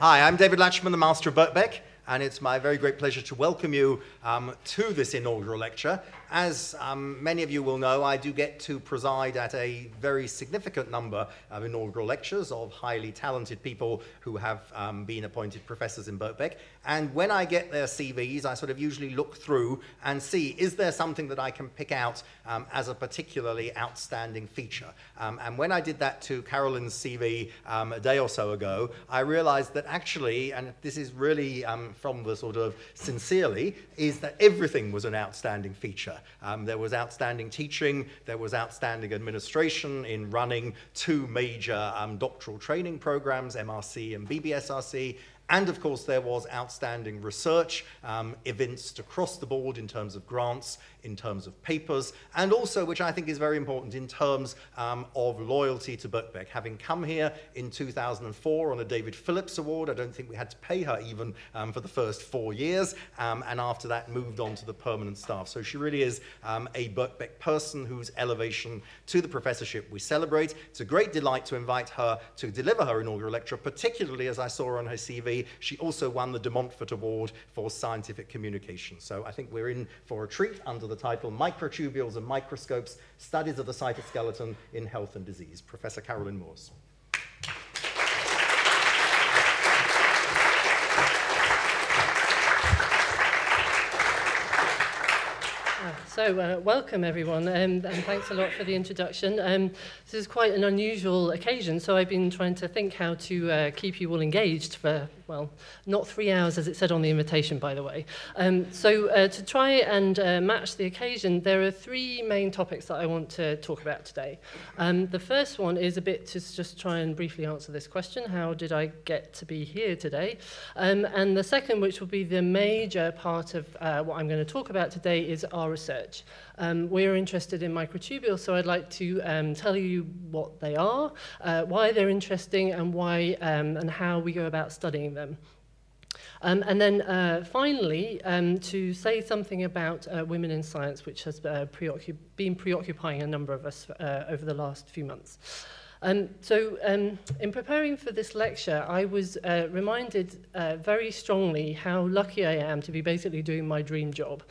Hi, I'm David Latchman, the Master of Birkbeck, and it's my very great pleasure to welcome you um, to this inaugural lecture. As um, many of you will know, I do get to preside at a very significant number of inaugural lectures of highly talented people who have um, been appointed professors in Birkbeck. And when I get their CVs, I sort of usually look through and see is there something that I can pick out um, as a particularly outstanding feature. Um, and when I did that to Carolyn's CV um, a day or so ago, I realized that actually, and this is really um, from the sort of sincerely, is that everything was an outstanding feature. Um, there was outstanding teaching, there was outstanding administration in running two major um, doctoral training programs, MRC and BBSRC, and of course, there was outstanding research, um, evinced across the board in terms of grants, in terms of papers, and also, which I think is very important, in terms um, of loyalty to Birkbeck. Having come here in 2004 on a David Phillips Award, I don't think we had to pay her even um, for the first four years, um, and after that moved on to the permanent staff. So she really is um, a Birkbeck person whose elevation to the professorship we celebrate. It's a great delight to invite her to deliver her inaugural lecture, particularly as I saw on her CV she also won the De Montfort Award for Scientific Communication. So I think we're in for a treat under the title Microtubules and Microscopes Studies of the Cytoskeleton in Health and Disease. Professor Carolyn Moores. So, uh, welcome everyone, um, and thanks a lot for the introduction. Um, this is quite an unusual occasion, so I've been trying to think how to uh, keep you all engaged for, well, not three hours as it said on the invitation, by the way. Um, so, uh, to try and uh, match the occasion, there are three main topics that I want to talk about today. Um, the first one is a bit to just try and briefly answer this question how did I get to be here today? Um, and the second, which will be the major part of uh, what I'm going to talk about today, is our research. Um, we're interested in microtubules, so I'd like to um, tell you what they are, uh, why they're interesting, and why um, and how we go about studying them. Um, and then uh, finally, um, to say something about uh, women in science, which has uh, preoccup been preoccupying a number of us uh, over the last few months. Um, so um, in preparing for this lecture, I was uh, reminded uh, very strongly how lucky I am to be basically doing my dream job.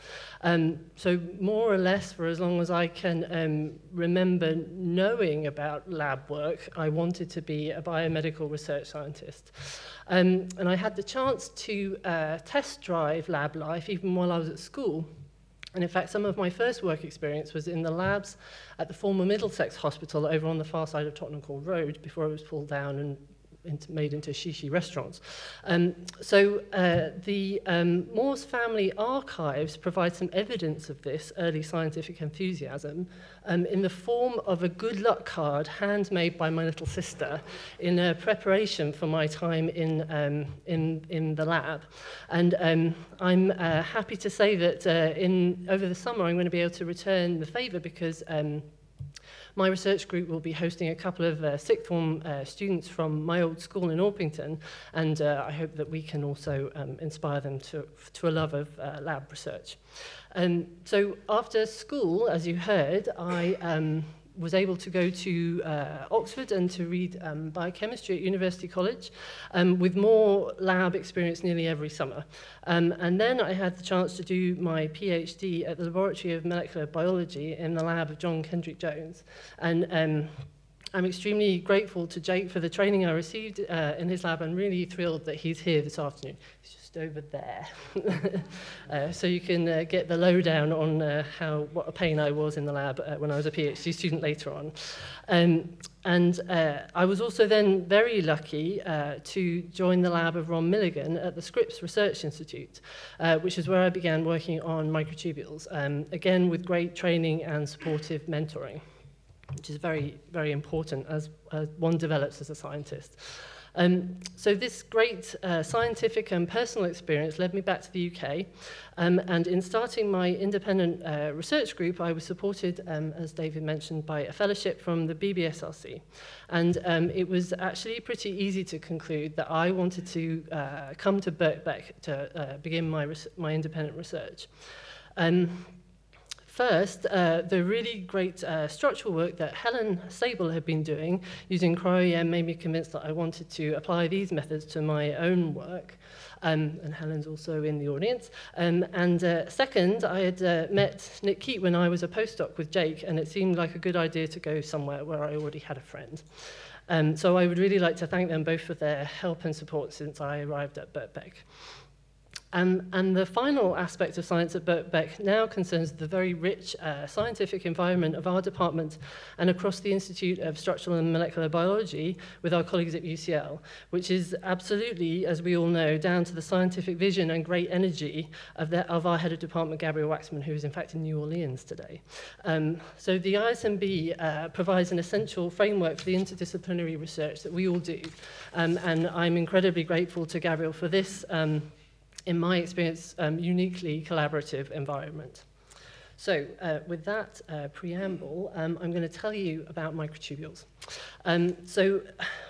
Um, so more or less for as long as I can um, remember knowing about lab work, I wanted to be a biomedical research scientist. Um, and I had the chance to uh, test drive lab life even while I was at school. And in fact, some of my first work experience was in the labs at the former Middlesex Hospital over on the far side of Tottenham Court Road before it was pulled down and into, made into shishi restaurants. Um, so uh, the um, Moores family archives provide some evidence of this early scientific enthusiasm um, in the form of a good luck card handmade by my little sister in uh, preparation for my time in, um, in, in the lab. And um, I'm uh, happy to say that uh, in, over the summer I'm going to be able to return the favour because um, my research group will be hosting a couple of uh, sixth form uh, students from my old school in Orpington, and uh, I hope that we can also um, inspire them to, to a love of uh, lab research. Um, so after school, as you heard, I um, was able to go to uh, Oxford and to read um, biochemistry at University College um, with more lab experience nearly every summer. Um, and then I had the chance to do my PhD at the Laboratory of Molecular Biology in the lab of John Kendrick Jones. And um, I'm extremely grateful to Jake for the training I received uh, in his lab and really thrilled that he's here this afternoon. He's just over there. uh, so you can uh, get the lowdown on uh, how what a pain I was in the lab uh, when I was a PhD student later on. Um, and uh, I was also then very lucky uh, to join the lab of Ron Milligan at the Scripps Research Institute, uh, which is where I began working on microtubules, um, again with great training and supportive mentoring which is very, very important as, as one develops as a scientist. Um, so this great uh, scientific and personal experience led me back to the UK. Um, and in starting my independent uh, research group, I was supported, um, as David mentioned, by a fellowship from the BBSRC. And um, it was actually pretty easy to conclude that I wanted to uh, come to Birkbeck to uh, begin my, my independent research. Um, first, uh, the really great uh, structural work that Helen Saibil had been doing using cryo-EM made me convinced that I wanted to apply these methods to my own work. Um, and Helen's also in the audience. Um, and uh, second, I had uh, met Nick Keep when I was a postdoc with Jake, and it seemed like a good idea to go somewhere where I already had a friend. Um, so I would really like to thank them both for their help and support since I arrived at Birkbeck. Um, and the final aspect of science at Birkbeck now concerns the very rich uh, scientific environment of our department and across the Institute of Structural and Molecular Biology with our colleagues at UCL, which is absolutely, as we all know, down to the scientific vision and great energy of, the, of our head of department, Gabriel Waksman, who is in fact in New Orleans today. Um, so the ISMB uh, provides an essential framework for the interdisciplinary research that we all do. Um, and I'm incredibly grateful to Gabriel for this um, in my experience, um, uniquely collaborative environment. So, uh, with that uh, preamble, um, I'm going to tell you about microtubules. Um, so,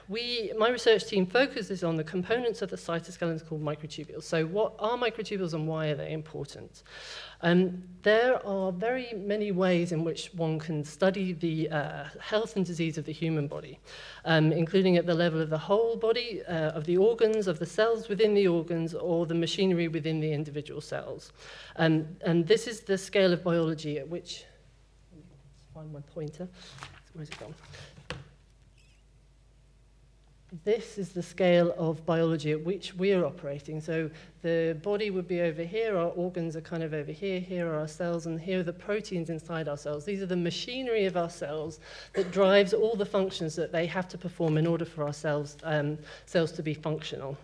we, my research team focuses on the components of the cytoskeleton called microtubules. So, what are microtubules and why are they important? Um, there are very many ways in which one can study the uh, health and disease of the human body, um, including at the level of the whole body, uh, of the organs, of the cells within the organs, or the machinery within the individual cells. Um, and this is the scale of biology at which, find my pointer, where's it gone? This is the scale of biology at which we're operating. So the body would be over here, our organs are kind of over here, here are our cells, and here are the proteins inside our cells. These are the machinery of our cells that drives all the functions that they have to perform in order for our cells, um, cells to be functional.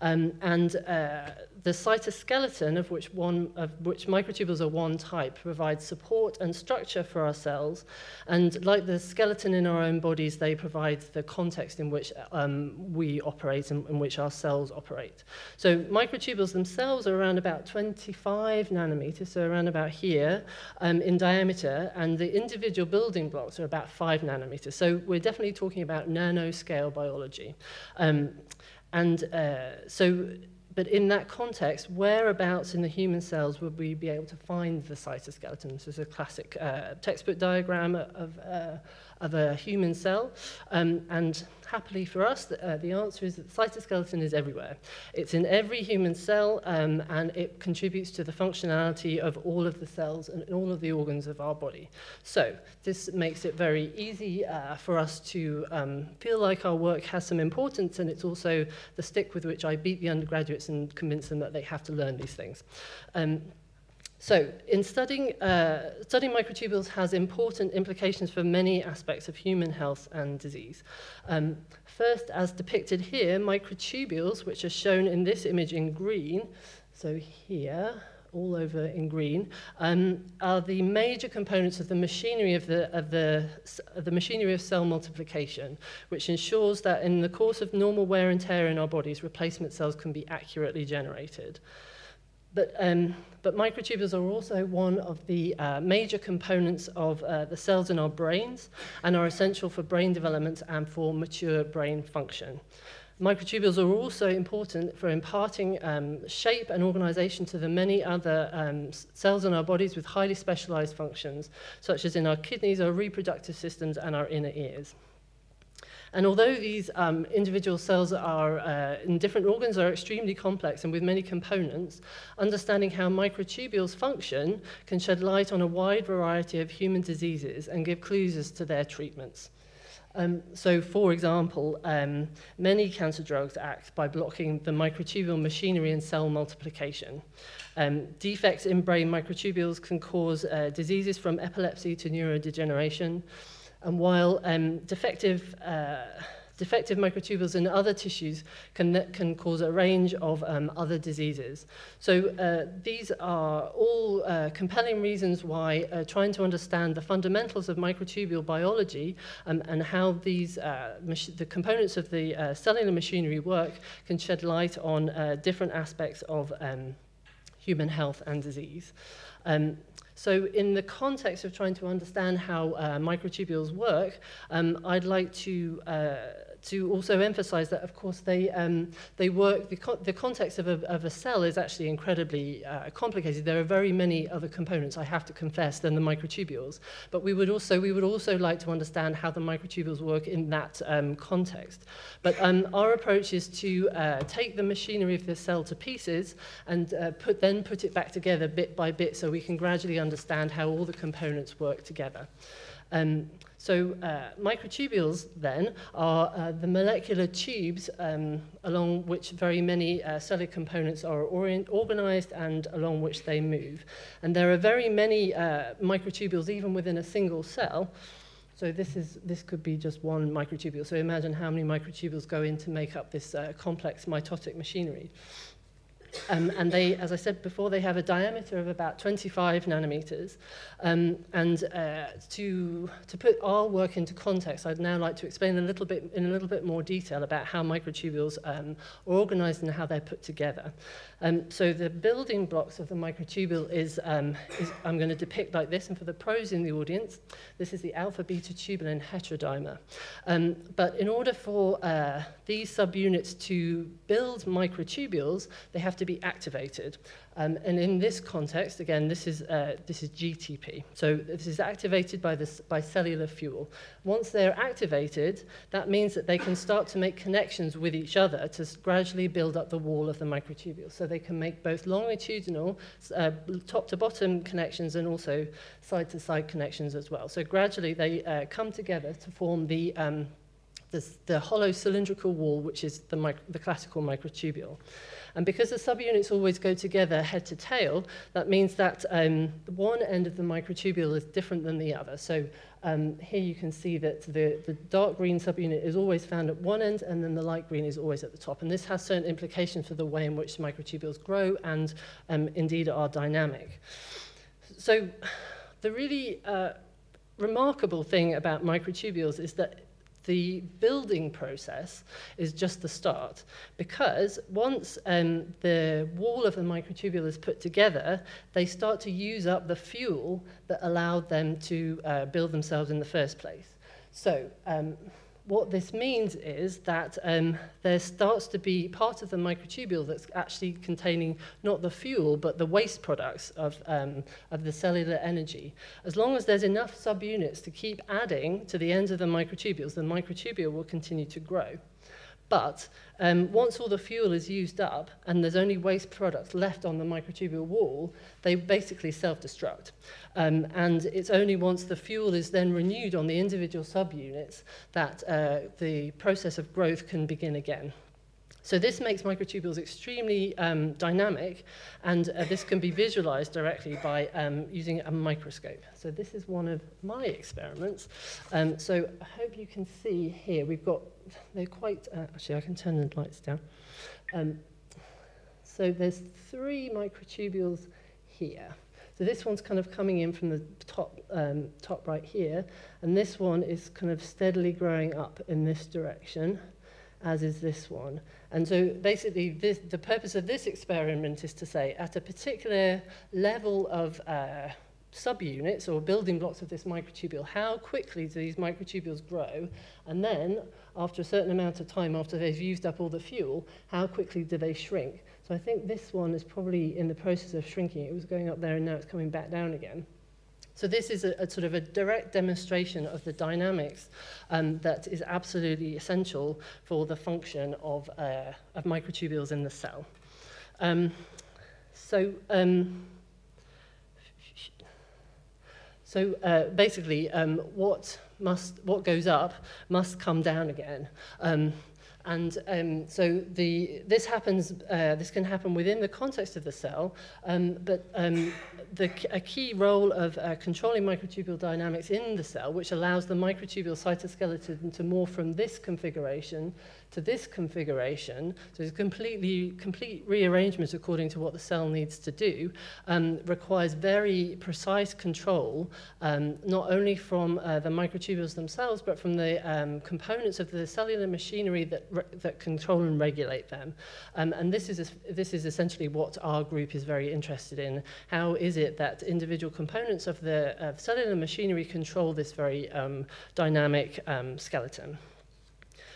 Um, and uh, the cytoskeleton, of which, one, of which microtubules are one type, provides support and structure for our cells. And like the skeleton in our own bodies, they provide the context in which um, we operate and in which our cells operate. So microtubules themselves are around about 25 nanometers, so around about here um, in diameter, and the individual building blocks are about 5 nanometers. So we're definitely talking about nanoscale biology. Um, and uh, so, but in that context, whereabouts in the human cells would we be able to find the cytoskeleton? This is a classic uh, textbook diagram of, uh, of a human cell. Um, and happily for us, uh, the answer is that the cytoskeleton is everywhere. It's in every human cell, um, and it contributes to the functionality of all of the cells and all of the organs of our body. So this makes it very easy uh, for us to um, feel like our work has some importance, and it's also the stick with which I beat the undergraduates and convince them that they have to learn these things. Um, so, in studying, uh, studying microtubules has important implications for many aspects of human health and disease. Um, first, as depicted here, microtubules, which are shown in this image in green, so here, all over in green, um, are the major components of the machinery of the, of, the, of the machinery of cell multiplication, which ensures that in the course of normal wear and tear in our bodies, replacement cells can be accurately generated. But, um, but microtubules are also one of the uh, major components of uh, the cells in our brains and are essential for brain development and for mature brain function. Microtubules are also important for imparting um, shape and organization to the many other um, cells in our bodies with highly specialized functions, such as in our kidneys, our reproductive systems, and our inner ears. And although these um, individual cells are uh, in different organs are extremely complex and with many components, understanding how microtubules function can shed light on a wide variety of human diseases and give clues as to their treatments. Um, so, for example, um, many cancer drugs act by blocking the microtubule machinery and cell multiplication. Um, defects in brain microtubules can cause uh, diseases from epilepsy to neurodegeneration, and while um, defective, uh, defective microtubules in other tissues can, can cause a range of um, other diseases. So uh, these are all uh, compelling reasons why uh, trying to understand the fundamentals of microtubule biology um, and how these, uh, the components of the uh, cellular machinery work can shed light on different aspects of um, human health and disease. Um, so in the context of trying to understand how uh, microtubules work, um, I'd like to uh, to also emphasize that, of course, they, um, they work, the, co the context of a, of a cell is actually incredibly uh, complicated. There are very many other components, I have to confess, than the microtubules. But we would also, we would also like to understand how the microtubules work in that um, context. But um, our approach is to uh, take the machinery of the cell to pieces and uh, put, then put it back together bit by bit so we can gradually understand how all the components work together. Um, so uh, microtubules then are uh, the molecular tubes um, along which very many uh, cellular components are organized and along which they move. And there are very many uh, microtubules even within a single cell. So this, is, this could be just one microtubule. So imagine how many microtubules go in to make up this uh, complex mitotic machinery. Um, and they, as I said before, they have a diameter of about 25 nanometers. Um, and uh, to, to put our work into context, I'd now like to explain a little bit, in a little bit more detail about how microtubules um, are organized and how they're put together. Um, so the building blocks of the microtubule is, um, is, I'm going to depict like this, and for the pros in the audience, this is the alpha-beta tubulin heterodimer. Um, but in order for uh, these subunits to build microtubules, they have to be activated. Um, and in this context, again, this is, uh, this is GTP. So this is activated by, this, by cellular fuel. Once they're activated, that means that they can start to make connections with each other to gradually build up the wall of the microtubule. So they can make both longitudinal, uh, top-to-bottom connections and also side-to-side -side connections as well. So gradually they uh, come together to form the, um, the, the hollow cylindrical wall, which is the, the classical microtubule. And because the subunits always go together head to tail, that means that um, one end of the microtubule is different than the other. So um, here you can see that the, the dark green subunit is always found at one end and then the light green is always at the top. And this has certain implications for the way in which microtubules grow and um, indeed are dynamic. So the really uh, remarkable thing about microtubules is that the building process is just the start because once um, the wall of the microtubule is put together, they start to use up the fuel that allowed them to uh, build themselves in the first place. So um, what this means is that um, there starts to be part of the microtubule that's actually containing not the fuel, but the waste products of, um, of the cellular energy. As long as there's enough subunits to keep adding to the ends of the microtubules, the microtubule will continue to grow. But um, once all the fuel is used up and there's only waste products left on the microtubule wall, they basically self-destruct. Um, and it's only once the fuel is then renewed on the individual subunits that uh, the process of growth can begin again. So this makes microtubules extremely um, dynamic, and uh, this can be visualized directly by um, using a microscope. So this is one of my experiments. Um, so I hope you can see here, we've got, they're quite, uh, actually I can turn the lights down. Um, so there's three microtubules here. So this one's kind of coming in from the top, um, top right here, and this one is kind of steadily growing up in this direction as is this one. And so basically, this, the purpose of this experiment is to say at a particular level of uh, subunits or building blocks of this microtubule, how quickly do these microtubules grow? And then, after a certain amount of time, after they've used up all the fuel, how quickly do they shrink? So I think this one is probably in the process of shrinking. It was going up there and now it's coming back down again. So this is a, a sort of a direct demonstration of the dynamics um, that is absolutely essential for the function of, uh, of microtubules in the cell. Um, so, um, so uh, basically, um, what must what goes up must come down again. Um, and um, so the, this happens, uh, this can happen within the context of the cell, um, but um, the, a key role of uh, controlling microtubule dynamics in the cell, which allows the microtubule cytoskeleton to morph from this configuration to this configuration, so it's a completely, complete rearrangement according to what the cell needs to do, um, requires very precise control, um, not only from uh, the microtubules themselves, but from the um, components of the cellular machinery that, that control and regulate them. Um, and this is, this is essentially what our group is very interested in. How is it that individual components of the cellular machinery control this very um, dynamic um, skeleton?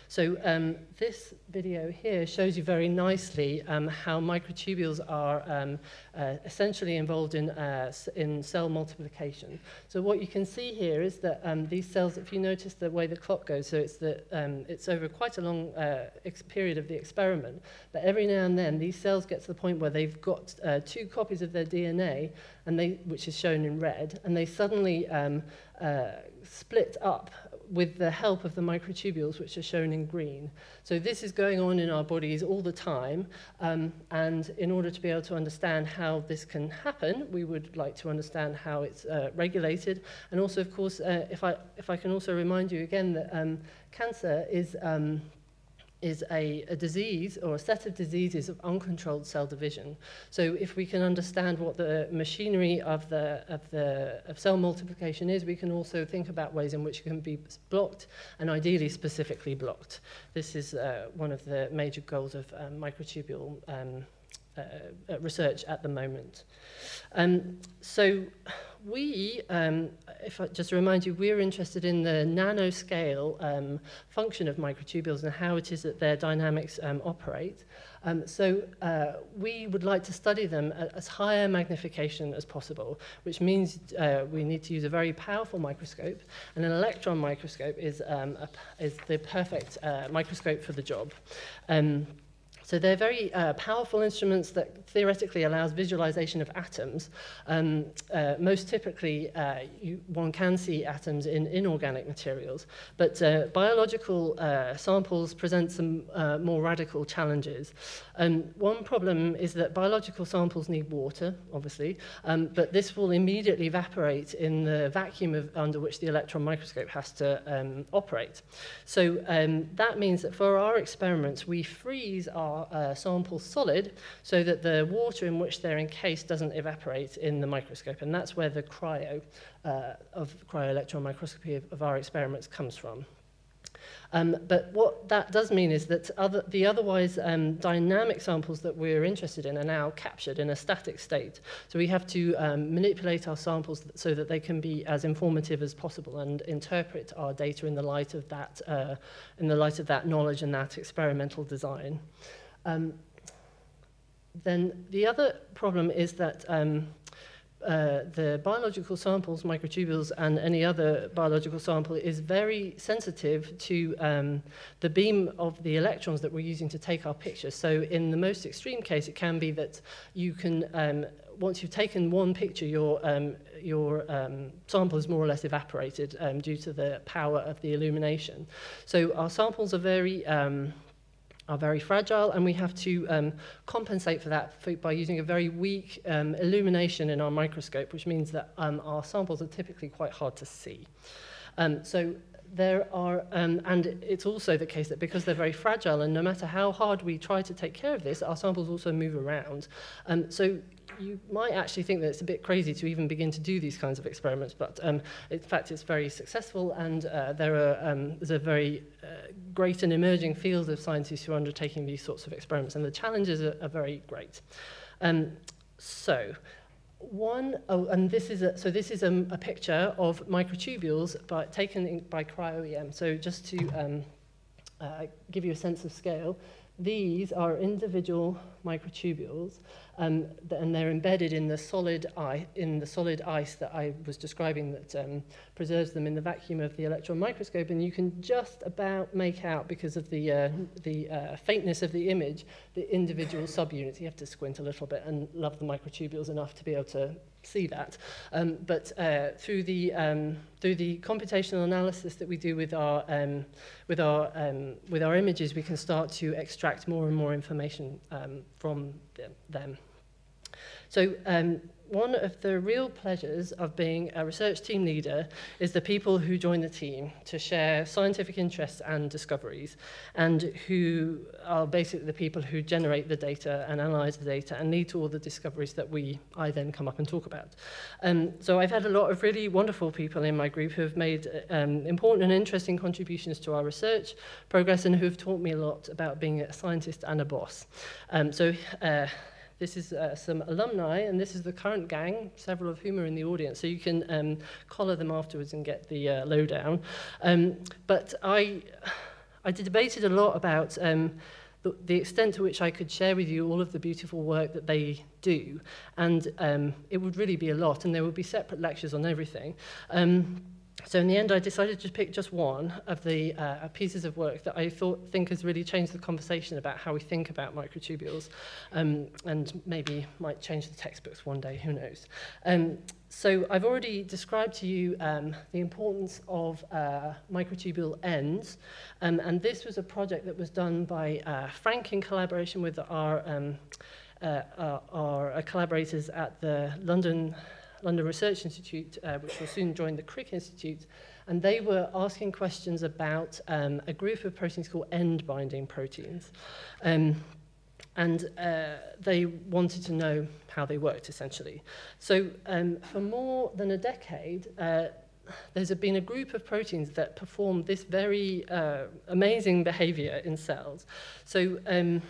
So um, this video here shows you very nicely um, how microtubules are um, uh, essentially involved in, uh, in cell multiplication. So what you can see here is that um, these cells, if you notice the way the clock goes, so it's, the, um, it's over quite a long uh, period of the experiment, but every now and then these cells get to the point where they've got uh, two copies of their DNA, and they, which is shown in red, and they suddenly um, uh, split up with the help of the microtubules, which are shown in green. So this is going on in our bodies all the time, um, and in order to be able to understand how this can happen, we would like to understand how it's uh, regulated, and also, of course, uh, if, I, if I can also remind you again that um, cancer is um, is a, a disease or a set of diseases of uncontrolled cell division. So if we can understand what the machinery of, the, of, the, of cell multiplication is, we can also think about ways in which it can be blocked and ideally specifically blocked. This is uh, one of the major goals of um, microtubule um, uh, uh, research at the moment. Um, so we, um, if I just remind you, we're interested in the nanoscale um, function of microtubules and how it is that their dynamics um, operate. Um, so uh, we would like to study them at as high a magnification as possible, which means uh, we need to use a very powerful microscope, and an electron microscope is, um, a, is the perfect uh, microscope for the job. So they're very uh, powerful instruments that theoretically allows visualization of atoms. Um, uh, most typically, uh, you, one can see atoms in inorganic materials, but uh, biological uh, samples present some uh, more radical challenges. Um, one problem is that biological samples need water, obviously, um, but this will immediately evaporate in the vacuum of, under which the electron microscope has to um, operate. So um, that means that for our experiments, we freeze our uh, samples solid so that the water in which they're encased doesn't evaporate in the microscope. And that's where the cryo uh, of cryo-electron microscopy of, of our experiments comes from. Um, but what that does mean is that other, the otherwise um, dynamic samples that we're interested in are now captured in a static state. So we have to um, manipulate our samples so that they can be as informative as possible and interpret our data in the light of that, uh, in the light of that knowledge and that experimental design. Um, then the other problem is that um, uh, the biological samples, microtubules, and any other biological sample is very sensitive to um, the beam of the electrons that we're using to take our picture. So in the most extreme case, it can be that you can, um, once you've taken one picture, your, um, your um, sample is more or less evaporated um, due to the power of the illumination. So our samples are very... Are very fragile and we have to um, compensate for that by using a very weak um, illumination in our microscope, which means that um, our samples are typically quite hard to see. Um, so there are, um, and it's also the case that because they're very fragile and no matter how hard we try to take care of this, our samples also move around. Um, so you might actually think that it's a bit crazy to even begin to do these kinds of experiments, but um, in fact it's very successful and uh, there are, um, there's a very uh, great and emerging field of scientists who are undertaking these sorts of experiments and the challenges are, are very great. Um, so, one, oh, and this is a, so this is a, a picture of microtubules by, taken in, by cryo-EM. So just to um, uh, give you a sense of scale, these are individual microtubules um, and they're embedded in the solid ice, in the solid ice that I was describing that um, preserves them in the vacuum of the electron microscope, and you can just about make out because of the uh, the uh, faintness of the image the individual subunits. You have to squint a little bit and love the microtubules enough to be able to see that. Um, but uh, through the um, through the computational analysis that we do with our um, with our um, with our images, we can start to extract more and more information um, from them. So um, one of the real pleasures of being a research team leader is the people who join the team to share scientific interests and discoveries and who are basically the people who generate the data and analyze the data and lead to all the discoveries that we I then come up and talk about. Um, so I've had a lot of really wonderful people in my group who have made um, important and interesting contributions to our research progress and who have taught me a lot about being a scientist and a boss. Um, so uh, this is uh, some alumni, and this is the current gang, several of whom are in the audience, so you can um, collar them afterwards and get the uh, lowdown. Um, but I... I debated a lot about um, the, the extent to which I could share with you all of the beautiful work that they do, and um, it would really be a lot, and there would be separate lectures on everything. Um, so in the end, I decided to pick just one of the uh, pieces of work that I thought think has really changed the conversation about how we think about microtubules, um, and maybe might change the textbooks one day. Who knows? Um, so I've already described to you um, the importance of uh, microtubule ends, um, and this was a project that was done by uh, Frank in collaboration with our, um, uh, our, our collaborators at the London London Research Institute, uh, which will soon join the Crick Institute, and they were asking questions about um, a group of proteins called end-binding proteins. Um, and uh, they wanted to know how they worked, essentially. So um, for more than a decade, uh, there's been a group of proteins that perform this very uh, amazing behavior in cells. So um,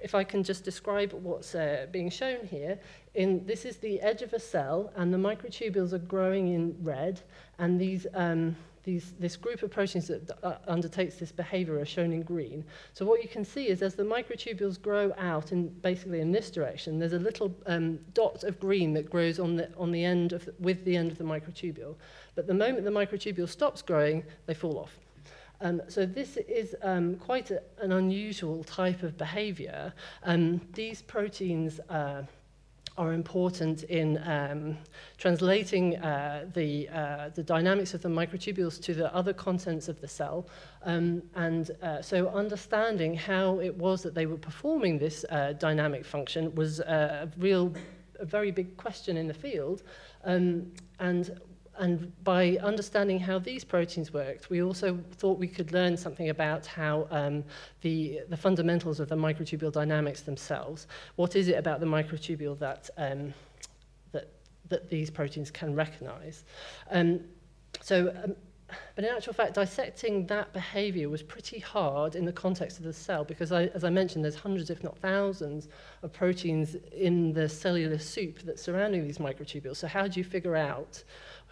if I can just describe what's uh, being shown here, in, this is the edge of a cell, and the microtubules are growing in red, and these, um, these, this group of proteins that uh, undertakes this behavior are shown in green. So what you can see is as the microtubules grow out in basically in this direction, there's a little um, dot of green that grows on the, on the end of, with the end of the microtubule. But the moment the microtubule stops growing, they fall off. Um, so this is um, quite a, an unusual type of behavior. Um, these proteins uh, are important in um, translating uh, the, uh, the dynamics of the microtubules to the other contents of the cell. Um, and uh, so understanding how it was that they were performing this uh, dynamic function was a real, a very big question in the field. Um, and and by understanding how these proteins worked, we also thought we could learn something about how um, the, the fundamentals of the microtubule dynamics themselves. What is it about the microtubule that, um, that, that these proteins can recognize? Um, so, um, but in actual fact, dissecting that behavior was pretty hard in the context of the cell because, I, as I mentioned, there's hundreds, if not thousands, of proteins in the cellular soup that's surrounding these microtubules. So how do you figure out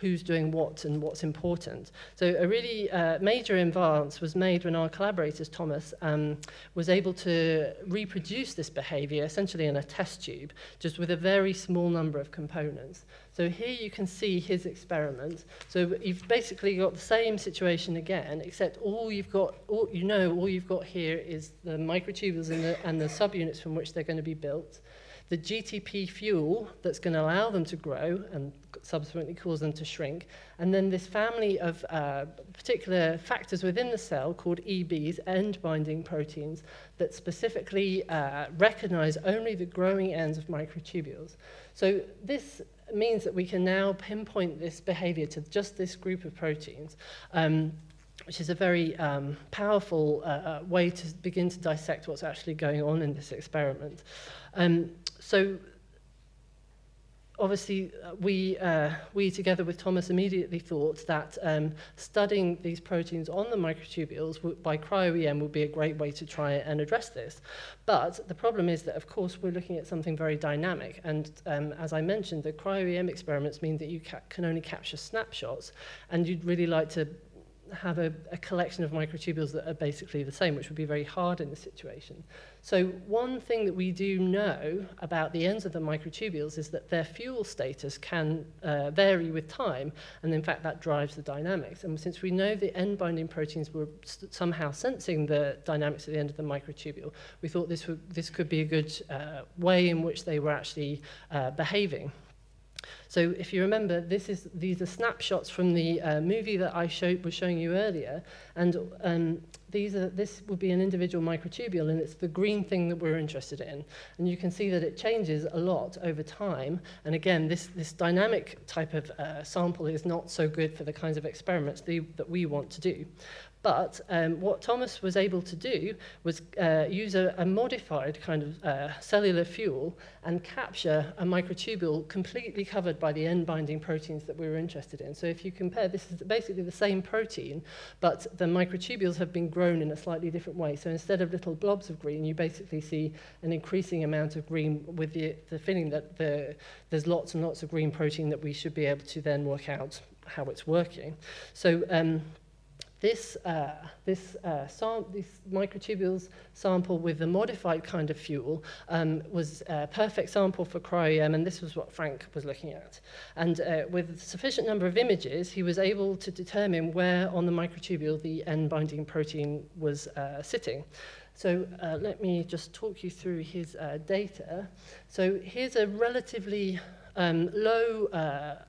who's doing what and what's important. So a really uh, major advance was made when our collaborators, Thomas, um, was able to reproduce this behavior essentially in a test tube, just with a very small number of components. So here you can see his experiment. So you've basically got the same situation again, except all you've got, all, you know, all you've got here is the microtubules and the, and the subunits from which they're going to be built the GTP fuel that's going to allow them to grow and subsequently cause them to shrink, and then this family of uh, particular factors within the cell called EBs, end-binding proteins, that specifically uh, recognize only the growing ends of microtubules. So this means that we can now pinpoint this behavior to just this group of proteins. Um, which is a very um, powerful uh, uh way to begin to dissect what's actually going on in this experiment. Um, so obviously uh, we, uh, we together with Thomas immediately thought that um, studying these proteins on the microtubules by cryo-EM would be a great way to try and address this. But the problem is that, of course, we're looking at something very dynamic. And um, as I mentioned, the cryo-EM experiments mean that you ca can only capture snapshots. And you'd really like to have a, a collection of microtubules that are basically the same, which would be very hard in this situation. So one thing that we do know about the ends of the microtubules is that their fuel status can uh, vary with time, and in fact that drives the dynamics. And since we know the end-binding proteins were somehow sensing the dynamics at the end of the microtubule, we thought this, this could be a good uh, way in which they were actually uh, behaving. So if you remember, this is, these are snapshots from the uh, movie that I was showing you earlier. And um, these are, this would be an individual microtubule, and it's the green thing that we're interested in. And you can see that it changes a lot over time. And again, this, this dynamic type of uh, sample is not so good for the kinds of experiments the, that we want to do. But um, what Thomas was able to do was uh, use a, a modified kind of uh, cellular fuel and capture a microtubule completely covered by the end-binding proteins that we were interested in. So if you compare, this is basically the same protein, but the microtubules have been grown in a slightly different way. So instead of little blobs of green, you basically see an increasing amount of green with the, the feeling that the, there's lots and lots of green protein that we should be able to then work out how it's working. So um, this, uh, this, uh, sam this microtubules sample with the modified kind of fuel um, was a perfect sample for cryo-EM, and this was what Frank was looking at. And uh, with a sufficient number of images, he was able to determine where on the microtubule the end-binding protein was uh, sitting. So uh, let me just talk you through his uh, data. So here's a relatively um, low uh,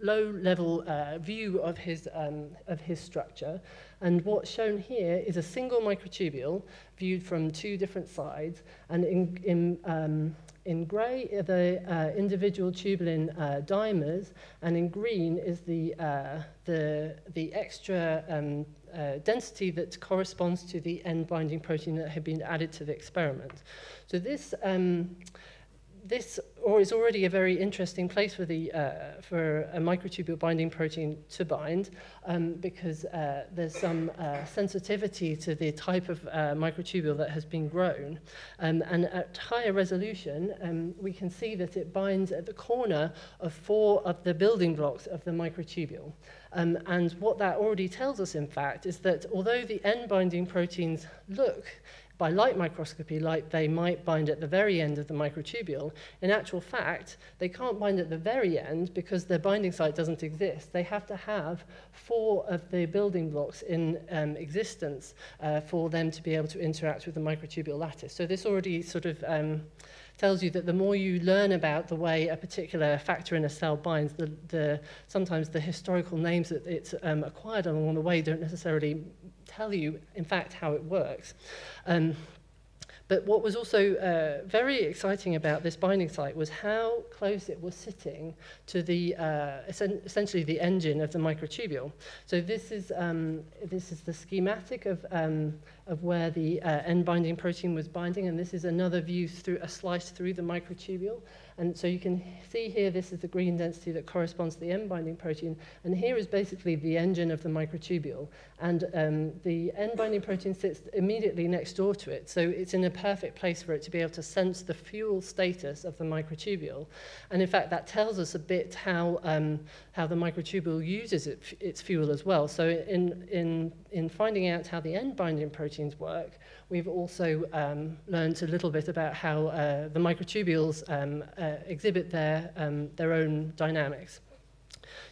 low-level uh, view of his, um, of his structure. And what's shown here is a single microtubule viewed from two different sides. And in, in, um, in grey are the uh, individual tubulin uh, dimers, and in green is the, uh, the, the extra um, uh, density that corresponds to the end-binding protein that had been added to the experiment. So this um, this or is already a very interesting place for, the, uh, for a microtubule binding protein to bind um, because uh, there's some uh, sensitivity to the type of uh, microtubule that has been grown. Um, and at higher resolution, um, we can see that it binds at the corner of four of the building blocks of the microtubule. Um, and what that already tells us, in fact, is that although the end-binding proteins look by light microscopy like they might bind at the very end of the microtubule, in actual fact, they can't bind at the very end because their binding site doesn't exist. They have to have four of the building blocks in um, existence uh, for them to be able to interact with the microtubule lattice. So this already sort of um, tells you that the more you learn about the way a particular factor in a cell binds, the, the, sometimes the historical names that it's um, acquired along the way don't necessarily tell you, in fact, how it works. Um, but what was also uh, very exciting about this binding site was how close it was sitting to the uh, essentially the engine of the microtubule. So this is um, this is the schematic of um, of where the uh, end-binding protein was binding, and this is another view through a slice through the microtubule. And so you can see here, this is the green density that corresponds to the end-binding protein, and here is basically the engine of the microtubule. And um, the end-binding protein sits immediately next door to it, so it's in a perfect place for it to be able to sense the fuel status of the microtubule. And in fact, that tells us a bit how, um, how the microtubule uses it, its fuel as well. So in, in, in finding out how the end-binding proteins work, We've also um, learned a little bit about how uh, the microtubules um, uh, exhibit their, um, their own dynamics.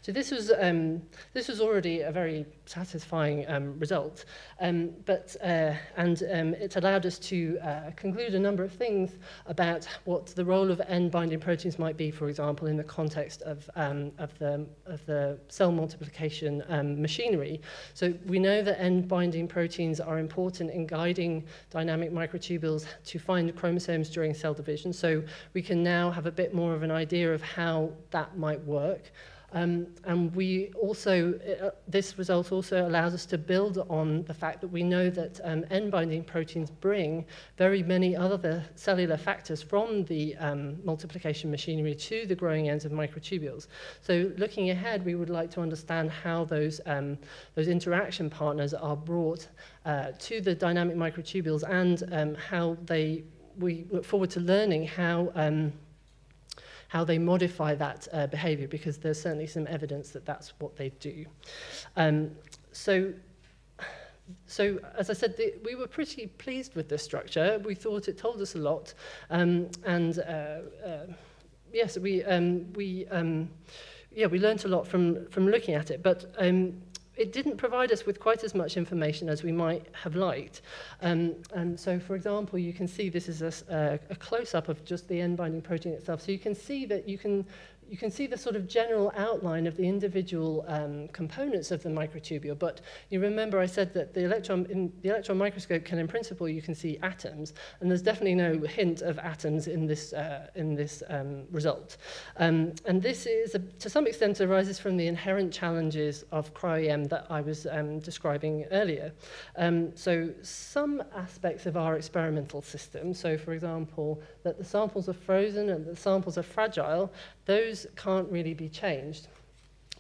So this was, um, this was already a very satisfying um, result, um, but, uh, and um, allowed us to uh, conclude a number of things about what the role of end-binding proteins might be, for example, in the context of, um, of, the, of the cell multiplication um, machinery. So we know that end-binding proteins are important in guiding dynamic microtubules to find chromosomes during cell division, so we can now have a bit more of an idea of how that might work. Um, and we also, uh, this result also allows us to build on the fact that we know that um, end-binding proteins bring very many other cellular factors from the um, multiplication machinery to the growing ends of microtubules. So looking ahead, we would like to understand how those, um, those interaction partners are brought uh, to the dynamic microtubules and um, how they, we look forward to learning how um, how they modify that uh, behavior because there's certainly some evidence that that's what they do. Um, so so as I said, the, we were pretty pleased with this structure. We thought it told us a lot. Um, and uh, uh, yes, we, um, we, um, yeah, we learned a lot from, from looking at it. But um, it didn't provide us with quite as much information as we might have liked. Um, and so, for example, you can see this is a, a close-up of just the end-binding protein itself. So you can see that you can you can see the sort of general outline of the individual um, components of the microtubule, but you remember I said that the electron, in the electron microscope can, in principle, you can see atoms, and there's definitely no hint of atoms in this, uh, in this um, result. Um, and this is, a, to some extent, arises from the inherent challenges of cryo-EM that I was um, describing earlier. Um, so some aspects of our experimental system, so for example, that the samples are frozen and the samples are fragile, those can't really be changed.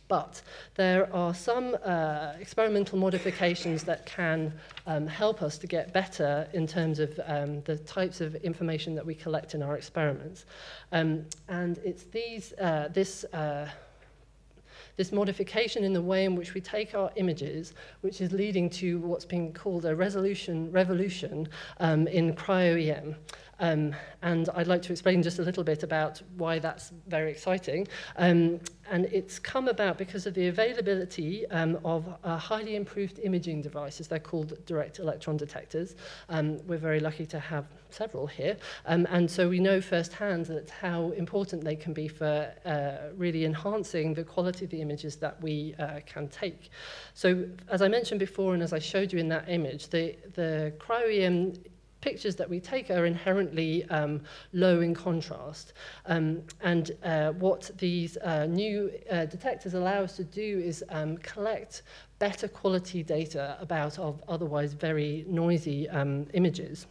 But there are some uh, experimental modifications that can um, help us to get better in terms of um, the types of information that we collect in our experiments. Um, and it's these, uh, this, uh, this modification in the way in which we take our images, which is leading to what's being called a resolution revolution um, in cryo-EM. Um, and I'd like to explain just a little bit about why that's very exciting. Um, and it's come about because of the availability um, of uh, highly improved imaging devices. They're called direct electron detectors. Um, we're very lucky to have several here. Um, and so we know firsthand that how important they can be for uh, really enhancing the quality of the images that we uh, can take. So as I mentioned before, and as I showed you in that image, the, the cryo-EM pictures that we take are inherently um, low in contrast. Um, and uh, what these uh, new uh, detectors allow us to do is um, collect better quality data about otherwise very noisy um, images.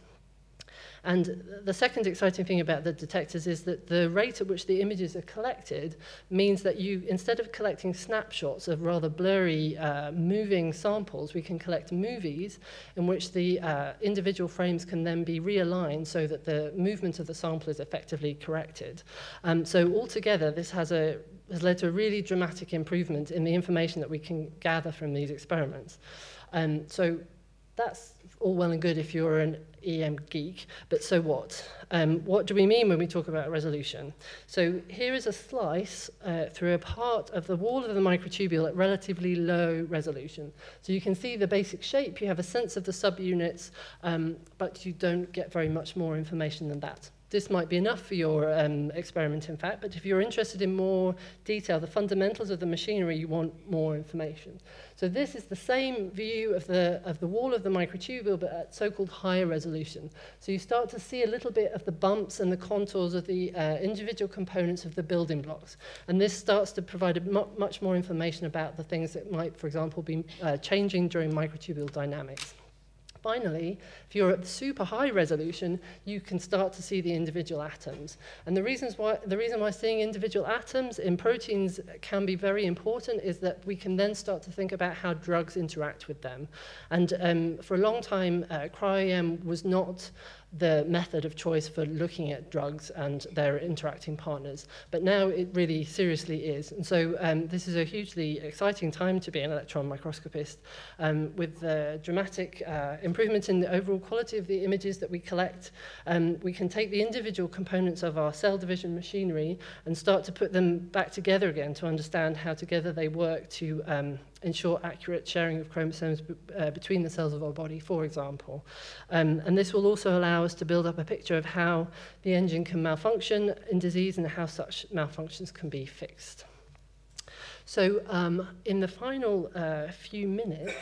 And the second exciting thing about the detectors is that the rate at which the images are collected means that you, instead of collecting snapshots of rather blurry, uh, moving samples, we can collect movies in which the uh, individual frames can then be realigned so that the movement of the sample is effectively corrected. Um, so altogether, this has a has led to a really dramatic improvement in the information that we can gather from these experiments. Um, so that's all well and good if you're an EM geek, but so what? Um, what do we mean when we talk about resolution? So here is a slice uh, through a part of the wall of the microtubule at relatively low resolution. So you can see the basic shape, you have a sense of the subunits, um, but you don't get very much more information than that. This might be enough for your um, experiment, in fact, but if you're interested in more detail, the fundamentals of the machinery, you want more information. So this is the same view of the, of the wall of the microtubule, but at so-called higher resolution. So you start to see a little bit of the bumps and the contours of the uh, individual components of the building blocks. And this starts to provide much more information about the things that might, for example, be uh, changing during microtubule dynamics. Finally, if you're at super high resolution, you can start to see the individual atoms. And the, reasons why, the reason why seeing individual atoms in proteins can be very important is that we can then start to think about how drugs interact with them. And um, for a long time, uh, cryo-EM was not the method of choice for looking at drugs and their interacting partners. But now it really seriously is. And so um, this is a hugely exciting time to be an electron microscopist um, with the dramatic uh, improvement in the overall quality of the images that we collect. Um, we can take the individual components of our cell division machinery and start to put them back together again to understand how together they work to um, ensure accurate sharing of chromosomes uh, between the cells of our body, for example. Um, and this will also allow us to build up a picture of how the engine can malfunction in disease and how such malfunctions can be fixed. So um, in the final uh, few minutes,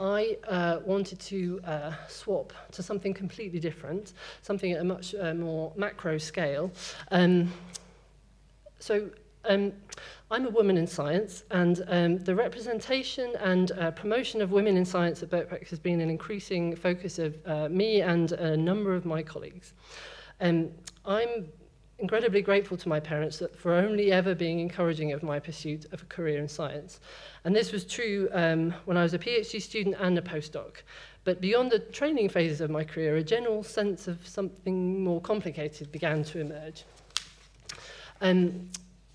I uh, wanted to uh, swap to something completely different, something at a much uh, more macro scale. Um, so um, I'm a woman in science, and um, the representation and uh, promotion of women in science at Birkbeck has been an increasing focus of uh, me and a number of my colleagues. Um, I'm incredibly grateful to my parents for only ever being encouraging of my pursuit of a career in science. And this was true um, when I was a PhD student and a postdoc. But beyond the training phases of my career, a general sense of something more complicated began to emerge. Um,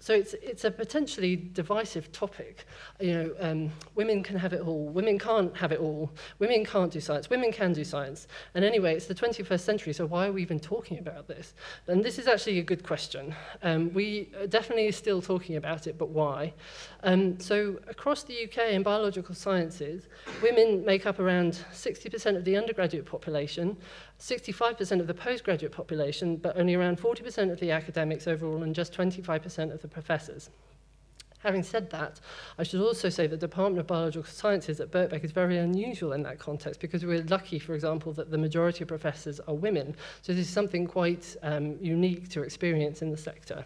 so it's, it's a potentially divisive topic. You know, um, women can have it all. Women can't have it all. Women can't do science. Women can do science. And anyway, it's the 21st century, so why are we even talking about this? And this is actually a good question. Um, we are definitely still talking about it, but why? Um, so across the UK in biological sciences, women make up around 60% of the undergraduate population, 65% of the postgraduate population, but only around 40% of the academics overall and just 25% of the professors. Having said that, I should also say the Department of Biological Sciences at Birkbeck is very unusual in that context because we're lucky, for example, that the majority of professors are women. So this is something quite um, unique to experience in the sector.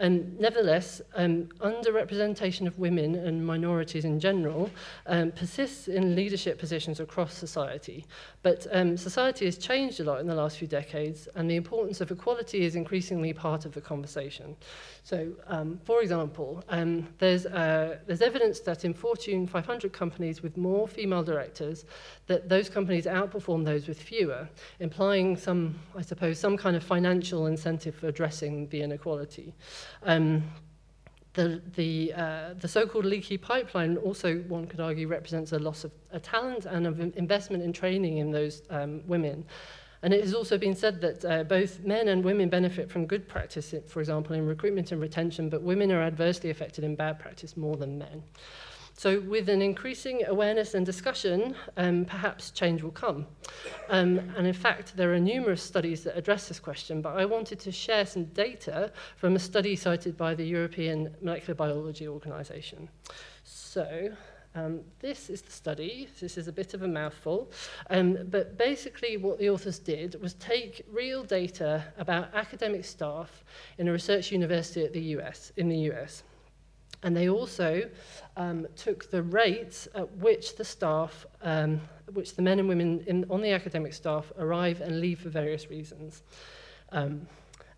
Um, nevertheless, um, underrepresentation of women and minorities in general um, persists in leadership positions across society. But um, society has changed a lot in the last few decades, and the importance of equality is increasingly part of the conversation. So, um, for example, um, there's, uh, there's evidence that in Fortune 500 companies with more female directors, that those companies outperform those with fewer, implying some, I suppose, some kind of financial incentive for addressing the inequality. Um, the, the, uh, the so-called leaky pipeline also, one could argue, represents a loss of a talent and of investment in training in those um, women. And it has also been said that uh, both men and women benefit from good practice, for example, in recruitment and retention, but women are adversely affected in bad practice more than men. So with an increasing awareness and discussion, um, perhaps change will come. Um, and in fact, there are numerous studies that address this question, but I wanted to share some data from a study cited by the European Molecular Biology Organization. So um, this is the study. This is a bit of a mouthful. Um, but basically what the authors did was take real data about academic staff in a research university at the US, in the US. And they also um, took the rates at which the staff, um, which the men and women in, on the academic staff arrive and leave for various reasons. Um,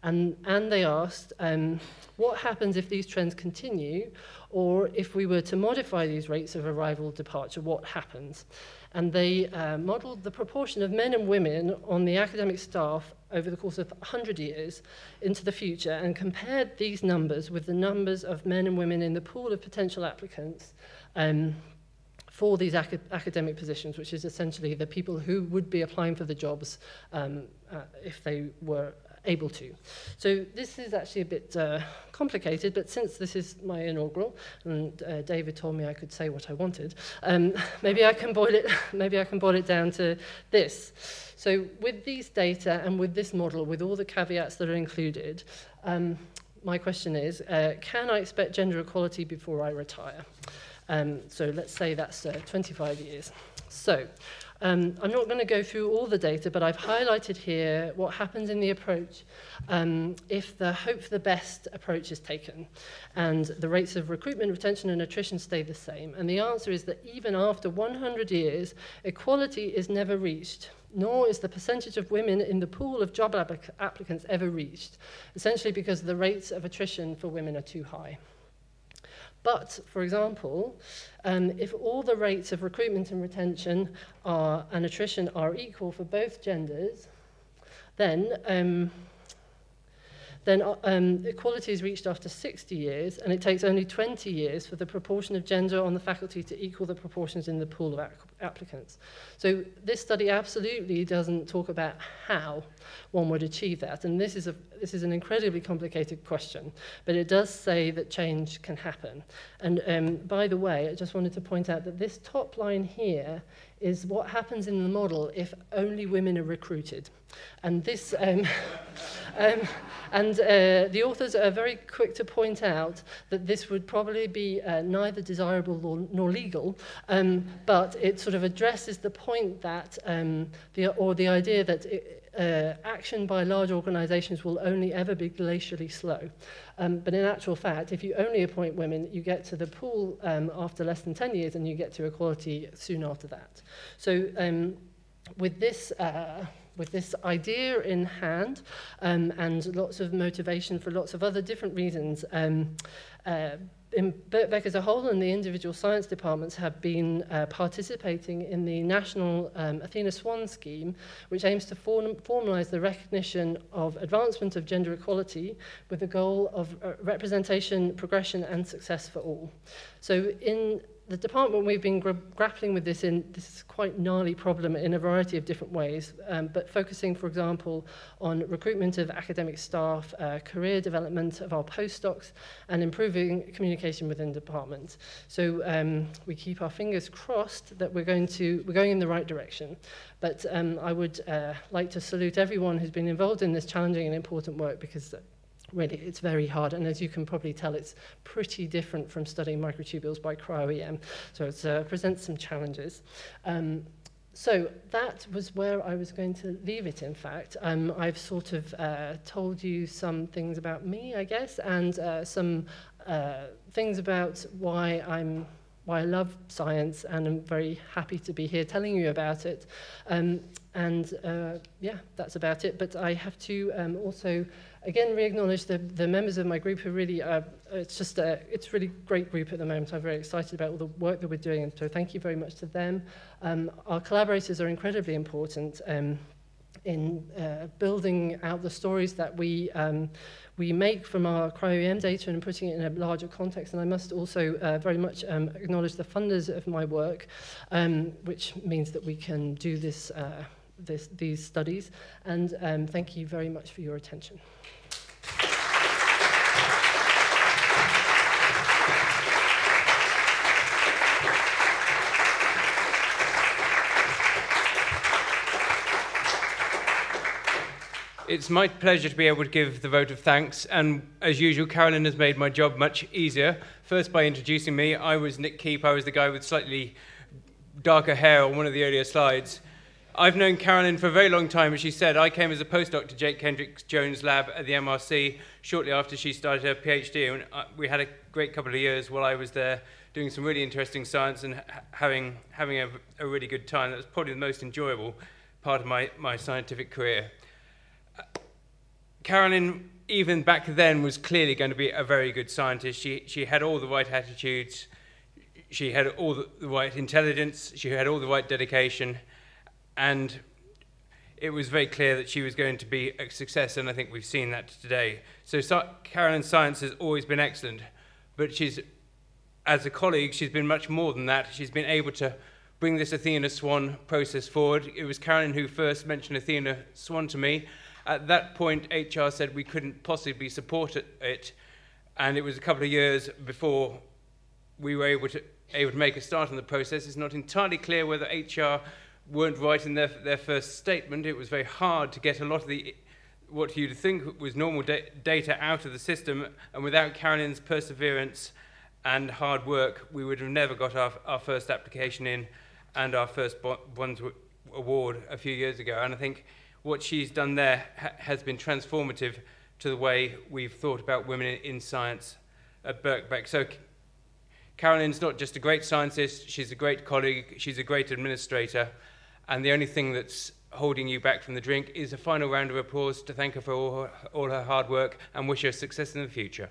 and, and they asked, um, what happens if these trends continue, or if we were to modify these rates of arrival departure, what happens? And they uh, modelled the proportion of men and women on the academic staff over the course of 100 years into the future and compared these numbers with the numbers of men and women in the pool of potential applicants um, for these ac academic positions, which is essentially the people who would be applying for the jobs um, uh, if they were able to. So this is actually a bit uh, complicated, but since this is my inaugural, and uh, David told me I could say what I wanted, um, maybe I can boil it. maybe I can boil it down to this. So with these data and with this model, with all the caveats that are included. Um, my question is, uh, can I expect gender equality before I retire? Um, so let's say that's uh, 25 years. So um, I'm not going to go through all the data, but I've highlighted here what happens in the approach um, if the hope for the best approach is taken and the rates of recruitment, retention and attrition stay the same. And the answer is that even after 100 years, equality is never reached nor is the percentage of women in the pool of job applicants ever reached, essentially because the rates of attrition for women are too high. But, for example, um, if all the rates of recruitment and retention are, and attrition are equal for both genders, then um, then uh, um, equality is reached after 60 years, and it takes only 20 years for the proportion of gender on the faculty to equal the proportions in the pool of applicants. So this study absolutely doesn't talk about how one would achieve that, and this is, a, this is an incredibly complicated question, but it does say that change can happen. And um, by the way, I just wanted to point out that this top line here is what happens in the model if only women are recruited. And this, um, um, and uh, the authors are very quick to point out that this would probably be uh, neither desirable nor, nor legal, um, but it sort of addresses the point that, um, the, or the idea that it, uh, action by large organisations will only ever be glacially slow. Um, but in actual fact, if you only appoint women, you get to the pool um, after less than 10 years and you get to equality soon after that. So um, with this... Uh, with this idea in hand um, and lots of motivation for lots of other different reasons. Um, uh, in Birkbeck as a whole and the individual science departments have been uh, participating in the National um, Athena Swan scheme, which aims to form formalise the recognition of advancement of gender equality with the goal of uh, representation, progression and success for all. So in the department we've been gra grappling with this in this quite gnarly problem in a variety of different ways, um, but focusing, for example, on recruitment of academic staff, uh, career development of our postdocs, and improving communication within departments. So um, we keep our fingers crossed that we're going to we're going in the right direction. But um, I would uh, like to salute everyone who's been involved in this challenging and important work because really it's very hard and as you can probably tell it's pretty different from studying microtubules by cryo-EM so it uh, presents some challenges. Um, so that was where I was going to leave it in fact. Um, I've sort of uh, told you some things about me I guess and uh, some uh, things about why I'm why I love science and I'm very happy to be here telling you about it. Um, and uh, yeah that's about it. But I have to um, also again re-acknowledge the, the members of my group who really uh, it's just a it's really great group at the moment i'm very excited about all the work that we're doing and so thank you very much to them um, our collaborators are incredibly important um, in uh, building out the stories that we um, we make from our cryo-EM data and putting it in a larger context. And I must also uh, very much um, acknowledge the funders of my work, um, which means that we can do this uh, this these studies. And um, thank you very much for your attention. It's my pleasure to be able to give the vote of thanks, and as usual, Carolyn has made my job much easier. First, by introducing me, I was Nick Keep, I was the guy with slightly darker hair on one of the earlier slides. I've known Carolyn for a very long time. As she said, I came as a postdoc to Jake Kendrick Jones' lab at the MRC shortly after she started her PhD, and uh, we had a great couple of years while I was there doing some really interesting science and having, having a, a really good time. That was probably the most enjoyable part of my, my scientific career. Carolyn, even back then, was clearly going to be a very good scientist. She, she had all the right attitudes, she had all the right intelligence, she had all the right dedication, and it was very clear that she was going to be a success, and I think we've seen that today. So, Carolyn's science has always been excellent, but she's, as a colleague, she's been much more than that. She's been able to bring this Athena Swan process forward. It was Carolyn who first mentioned Athena Swan to me, at that point, HR said we couldn't possibly support it, and it was a couple of years before we were able to, able to make a start on the process. It's not entirely clear whether HR weren't right in their, their first statement. It was very hard to get a lot of the what you'd think was normal da- data out of the system, and without Carolyn's perseverance and hard work, we would have never got our, our first application in and our first Bronze award a few years ago. And I think what she's done there ha- has been transformative to the way we've thought about women in, science at Birkbeck. So, Carolyn's not just a great scientist, she's a great colleague, she's a great administrator, and the only thing that's holding you back from the drink is a final round of applause to thank her for all her, all her hard work and wish her success in the future.